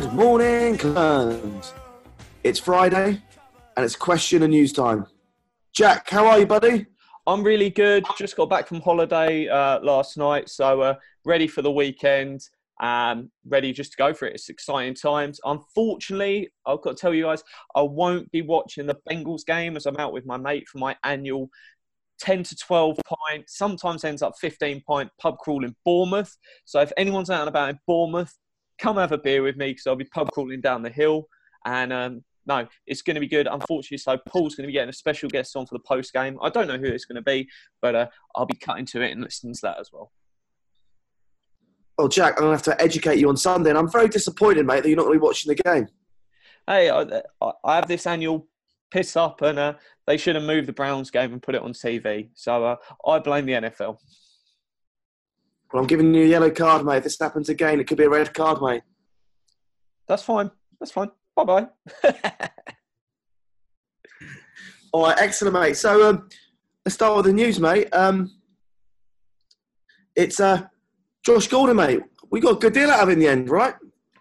Good morning, Clowns. It's Friday and it's question and news time. Jack, how are you, buddy? I'm really good. Just got back from holiday uh, last night, so uh, ready for the weekend. Um, ready just to go for it. It's exciting times. Unfortunately, I've got to tell you guys, I won't be watching the Bengals game as I'm out with my mate for my annual 10 to 12 pint, sometimes ends up 15 pint pub crawl in Bournemouth. So if anyone's out and about in Bournemouth, come have a beer with me because I'll be pub crawling down the hill. And um, no, it's going to be good. Unfortunately, so Paul's going to be getting a special guest on for the post game. I don't know who it's going to be, but uh, I'll be cutting to it and listening to that as well. Well, Jack, I'm going to have to educate you on Sunday, and I'm very disappointed, mate, that you're not going to be watching the game. Hey, I, I have this annual piss up, and uh, they should have moved the Browns game and put it on TV. So uh, I blame the NFL. Well, I'm giving you a yellow card, mate. If this happens again, it could be a red card, mate. That's fine. That's fine. Bye bye. All right, excellent, mate. So um, let's start with the news, mate. Um, it's uh, Josh Gordon, mate. We got a good deal out of in the end, right?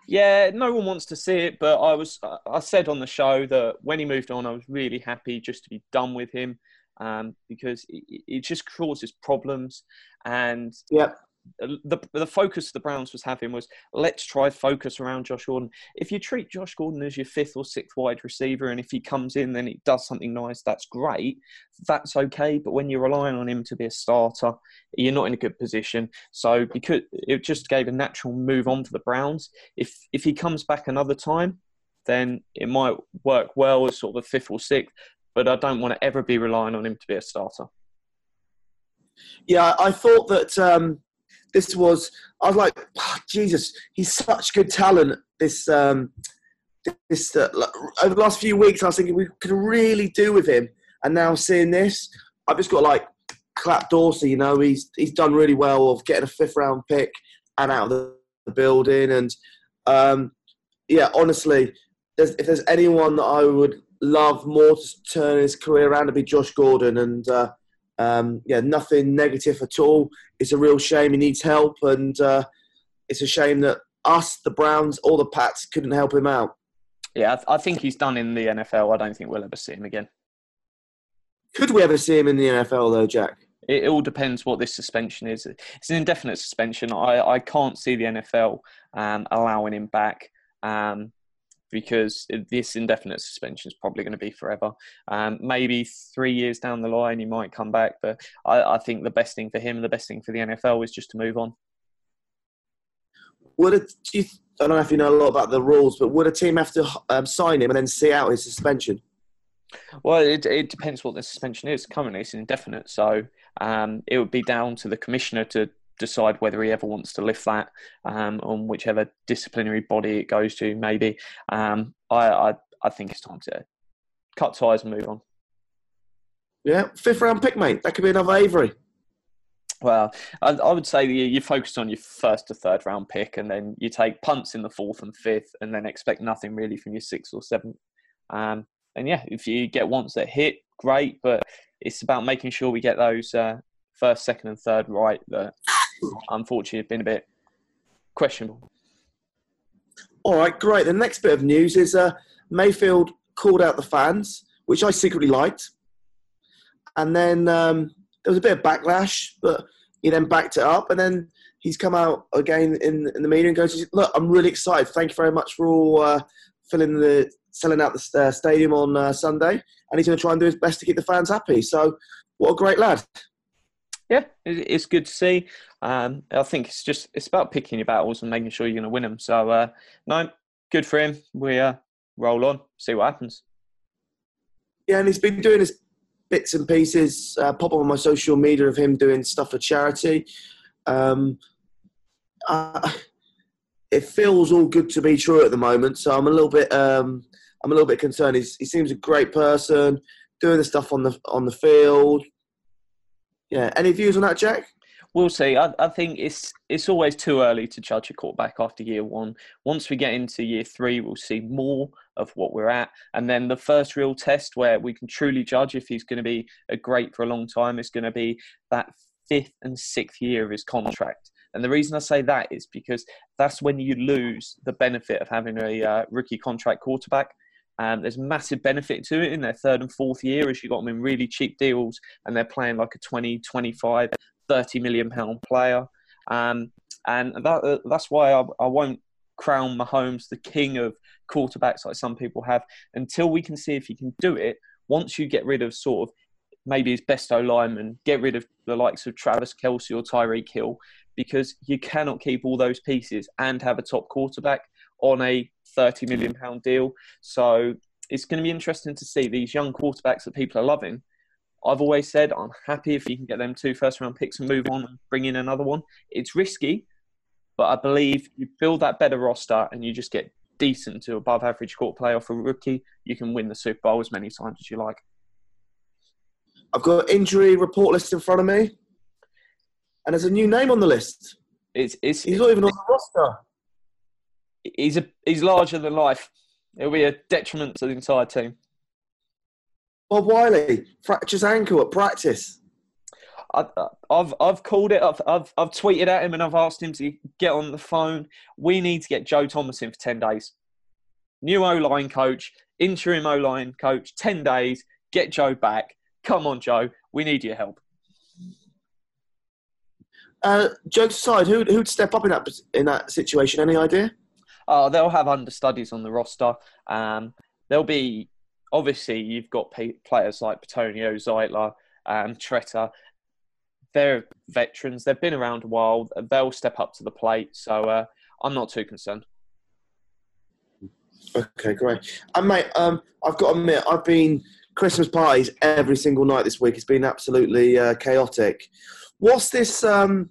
Yeah, no one wants to see it, but I was I said on the show that when he moved on, I was really happy just to be done with him um, because it, it just causes problems. And Yep. The the focus the Browns was having was let's try focus around Josh Gordon. If you treat Josh Gordon as your fifth or sixth wide receiver, and if he comes in then he does something nice, that's great. That's okay. But when you're relying on him to be a starter, you're not in a good position. So because it just gave a natural move on for the Browns. If if he comes back another time, then it might work well as sort of a fifth or sixth. But I don't want to ever be relying on him to be a starter. Yeah, I thought that um, this was. I was like, "Ah, Jesus, he's such good talent. This, um, this uh, over the last few weeks, I was thinking we could really do with him. And now seeing this, I've just got like clap Dorsey. You know, he's he's done really well of getting a fifth round pick and out of the, the building. And um, yeah, honestly, there's, if there's anyone that I would love more to turn his career around, it'd be Josh Gordon. And uh, um, yeah, nothing negative at all. It's a real shame he needs help, and uh, it's a shame that us, the Browns, or the Pats couldn't help him out. Yeah, I, th- I think he's done in the NFL. I don't think we'll ever see him again. Could we ever see him in the NFL though, Jack? It, it all depends what this suspension is. It's an indefinite suspension. I, I can't see the NFL um, allowing him back um, because this indefinite suspension is probably going to be forever. Um, maybe three years down the line, he might come back, but I, I think the best thing for him and the best thing for the NFL is just to move on. Would it? Do you, I don't know if you know a lot about the rules, but would a team have to um, sign him and then see out his suspension? Well, it, it depends what the suspension is. Currently, it's indefinite, so um, it would be down to the commissioner to decide whether he ever wants to lift that um, on whichever disciplinary body it goes to. Maybe um, I, I I think it's time to cut ties and move on. Yeah, fifth round pick, mate. That could be another Avery. Well, I, I would say you, you focus on your first to third round pick, and then you take punts in the fourth and fifth, and then expect nothing really from your sixth or seventh. Um, and yeah, if you get ones that hit, great, but it's about making sure we get those uh, first, second, and third right that unfortunately have been a bit questionable. All right, great. The next bit of news is uh, Mayfield called out the fans, which I secretly liked. And then um, there was a bit of backlash, but he then backed it up. And then he's come out again in, in the media and goes, "Look, I'm really excited. Thank you very much for all uh, filling the selling out the uh, stadium on uh, Sunday." And he's going to try and do his best to keep the fans happy. So, what a great lad! Yeah, it's good to see. Um, I think it's just it's about picking your battles and making sure you're going to win them. So uh, no, good for him. We uh, roll on, see what happens. Yeah, and he's been doing his bits and pieces uh, pop on my social media of him doing stuff for charity. Um, uh, it feels all good to be true at the moment, so I'm a little bit um, I'm a little bit concerned. He's, he seems a great person, doing the stuff on the on the field. Yeah. Any views on that, Jack? We'll see. I, I think it's it's always too early to judge a quarterback after year one. Once we get into year three, we'll see more of what we're at, and then the first real test where we can truly judge if he's going to be a great for a long time is going to be that fifth and sixth year of his contract. And the reason I say that is because that's when you lose the benefit of having a uh, rookie contract quarterback. Um, there's massive benefit to it in their third and fourth year as you got them in really cheap deals and they're playing like a 20, 25, 30 million pound player. Um, and that, uh, that's why I, I won't crown Mahomes the king of quarterbacks like some people have until we can see if he can do it. Once you get rid of sort of maybe his best O lineman, get rid of the likes of Travis Kelce or Tyreek Hill, because you cannot keep all those pieces and have a top quarterback on a 30 million pound deal. So it's going to be interesting to see these young quarterbacks that people are loving. I've always said I'm happy if you can get them two first round picks and move on and bring in another one. It's risky, but I believe you build that better roster and you just get decent to above average court player for a rookie, you can win the Super Bowl as many times as you like. I've got injury report list in front of me, and there's a new name on the list. It's, it's, He's not even on the roster. He's a he's larger than life. It'll be a detriment to the entire team. Bob Wylie fractures ankle at practice. I, I've I've called it. I've, I've I've tweeted at him and I've asked him to get on the phone. We need to get Joe Thomas in for ten days. New O line coach, interim O line coach, ten days. Get Joe back. Come on, Joe. We need your help. Uh, jokes aside, who who'd step up in that in that situation? Any idea? Oh, they'll have understudies on the roster. Um, there'll be obviously you've got players like Bitonio, Zeitler, um, Tretter. They're veterans. They've been around a while. They'll step up to the plate. So uh, I'm not too concerned. Okay, great. And mate, um, I've got to admit, I've been Christmas parties every single night this week. It's been absolutely uh, chaotic. What's this um,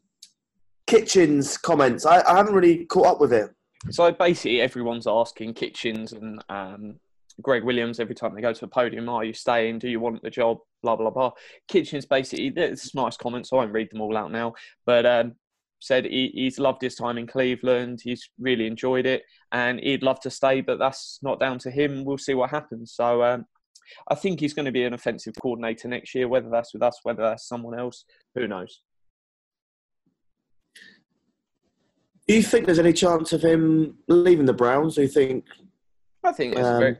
kitchens comments? I, I haven't really caught up with it. So basically, everyone's asking Kitchens and um, Gregg Williams every time they go to the podium, "Are you staying? Do you want the job?" Blah blah blah. Kitchens basically, it's nice comments. So I won't read them all out now, but um, said he, he's loved his time in Cleveland. He's really enjoyed it, and he'd love to stay, but that's not down to him. We'll see what happens. So um, I think he's going to be an offensive coordinator next year. Whether that's with us, whether that's someone else, who knows? Do you think there's any chance of him leaving the Browns? Do you think? I think there's Um, a very,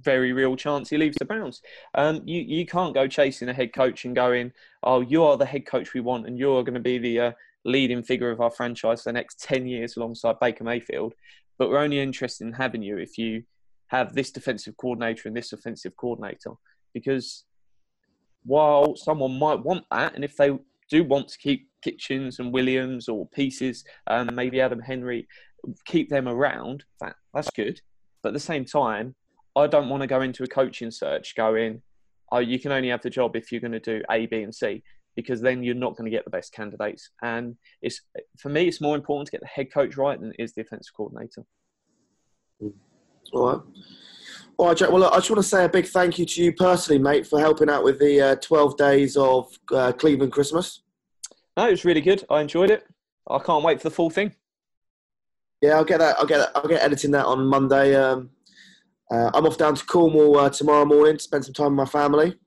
very real chance he leaves the Browns. Um, you you can't go chasing a head coach and going, oh, you are the head coach we want, and you're going to be the uh, leading figure of our franchise for the next ten years alongside Baker Mayfield. But we're only interested in having you if you have this defensive coordinator and this offensive coordinator, because while someone might want that, and if they do want to keep Kitchens and Williams or pieces, um, maybe Adam Henry, keep them around, that that's good. But at the same time, I don't want to go into a coaching search going, oh, you can only have the job if you're going to do A, B, and C, because then you're not going to get the best candidates. And it's for me, it's more important to get the head coach right than it is the offensive coordinator. All right. All right, Jack. Well, I just want to say a big thank you to you personally, mate, for helping out with the uh, 12 days of uh, Cleveland Christmas. No, it was really good. I enjoyed it. I can't wait for the full thing. Yeah, I'll get that. I'll get. that. I'll get editing that on Monday. Um, uh, I'm off down to Cornwall uh, tomorrow morning to spend some time with my family.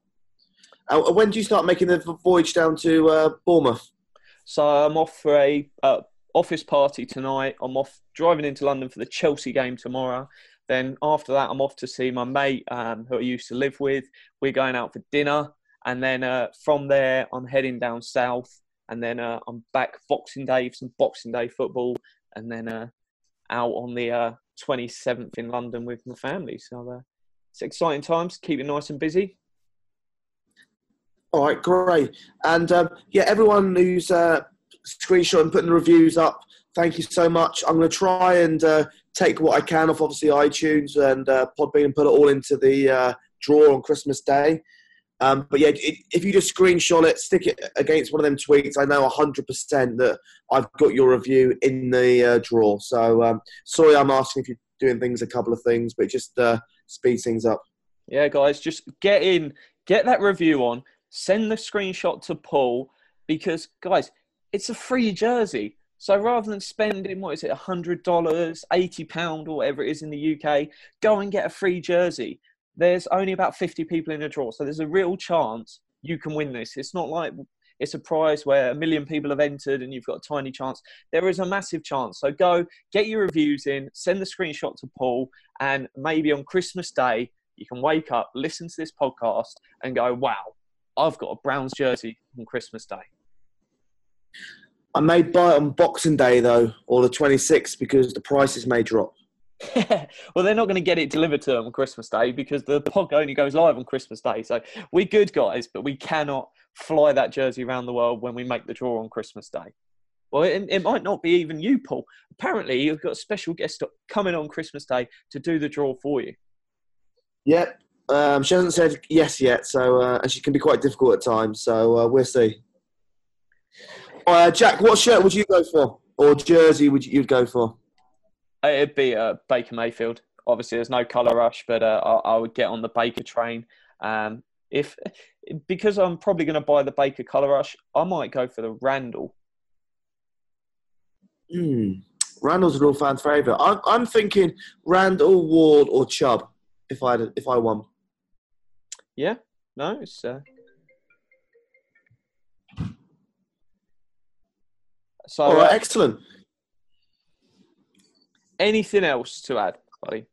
Uh, when do you start making the voyage down to uh, Bournemouth? So I'm off for a uh, office party tonight. I'm off driving into London for the Chelsea game tomorrow. Then after that, I'm off to see my mate um, who I used to live with. We're going out for dinner, and then uh, from there, I'm heading down south, and then uh, I'm back Boxing Day for some Boxing Day football, and then uh, out on the uh, 27th in London with my family. So uh, it's exciting times. Keep it nice and busy. All right, great. And um, yeah, everyone who's uh, screenshot and putting the reviews up, thank you so much. I'm going to try and uh, take what I can off, obviously, iTunes and uh, Podbean and put it all into the draw on Christmas Day. Um, but yeah, it, if you just screenshot it, stick it against one of them tweets, I know 100% that I've got your review in the uh, draw. So um, sorry, I'm asking if you're doing things, a couple of things, but just uh, speed things up. Yeah, guys, just get in, get that review on, send the screenshot to Paul because, guys, it's a free jersey. So rather than spending, what is it, $100, £80 or whatever it is in the UK, go and get a free jersey. There's only about 50 people in a draw. So there's a real chance you can win this. It's not like it's a prize where a million people have entered and you've got a tiny chance. There is a massive chance. So go get your reviews in, send the screenshot to Paul, and maybe on Christmas Day, you can wake up, listen to this podcast, and go, wow, I've got a Browns jersey on Christmas Day. I may buy it on Boxing Day though, or the 26th, because the prices may drop. well, they're not going to get it delivered to them on Christmas Day because the pod only goes live on Christmas Day. So we're good guys, but we cannot fly that jersey around the world when we make the draw on Christmas Day. Well, it, it might not be even you, Paul. Apparently, you've got a special guest coming on Christmas Day to do the draw for you. Yep. Um, she hasn't said yes yet, so uh, and she can be quite difficult at times. So uh, we'll see. Uh, Jack, what shirt would you go for, or jersey would you, go for? It'd be uh, Baker Mayfield. Obviously, there's no colour rush, but uh, I, I, would get on the Baker train. Um, if because I'm probably going to buy the Baker colour rush, I might go for the Randall. Hmm. Randall's a real fan favourite. I'm, I'm thinking Randall, Ward, or Chubb. If I if I won. Yeah. No. It's. Uh... So. All right. Uh, excellent. Anything else to add, buddy?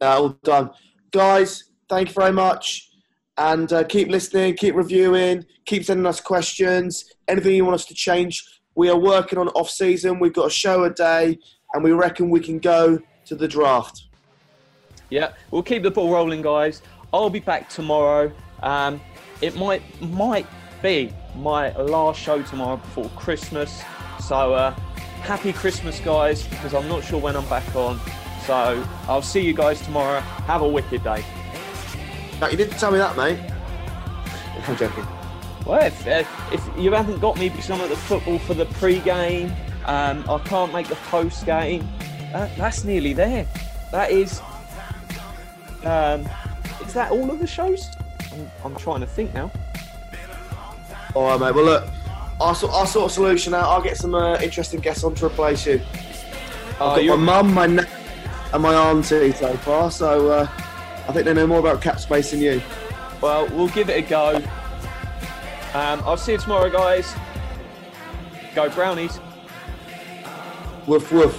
All done. Guys, thank you very much. And uh, keep listening, keep reviewing, keep sending us questions. Anything you want us to change, we are working on off season. We've got a show a day, and we reckon we can go to the draft. Yeah, we'll keep the ball rolling, guys. I'll be back tomorrow. Um, it might might be my last show tomorrow before Christmas. So uh, happy Christmas, guys, because I'm not sure when I'm back on. So I'll see you guys tomorrow. Have a wicked day. No, you didn't tell me that, mate. I'm joking. Well, if, uh, if you haven't got me because I'm at the football for the pre-game, um, I can't make the post-game. Uh, that's nearly there. That is. Um, is that all of the shows? I'm, I'm trying to think now. All right, mate. Well, look, I'll, I'll sort a solution out. I'll get some uh, interesting guests on to replace you. I've got my mum, my nan, and my auntie so far, so uh, I think they know more about cap space than you. Well, we'll give it a go. Um, I'll see you tomorrow, guys. Go Brownies. Woof woof.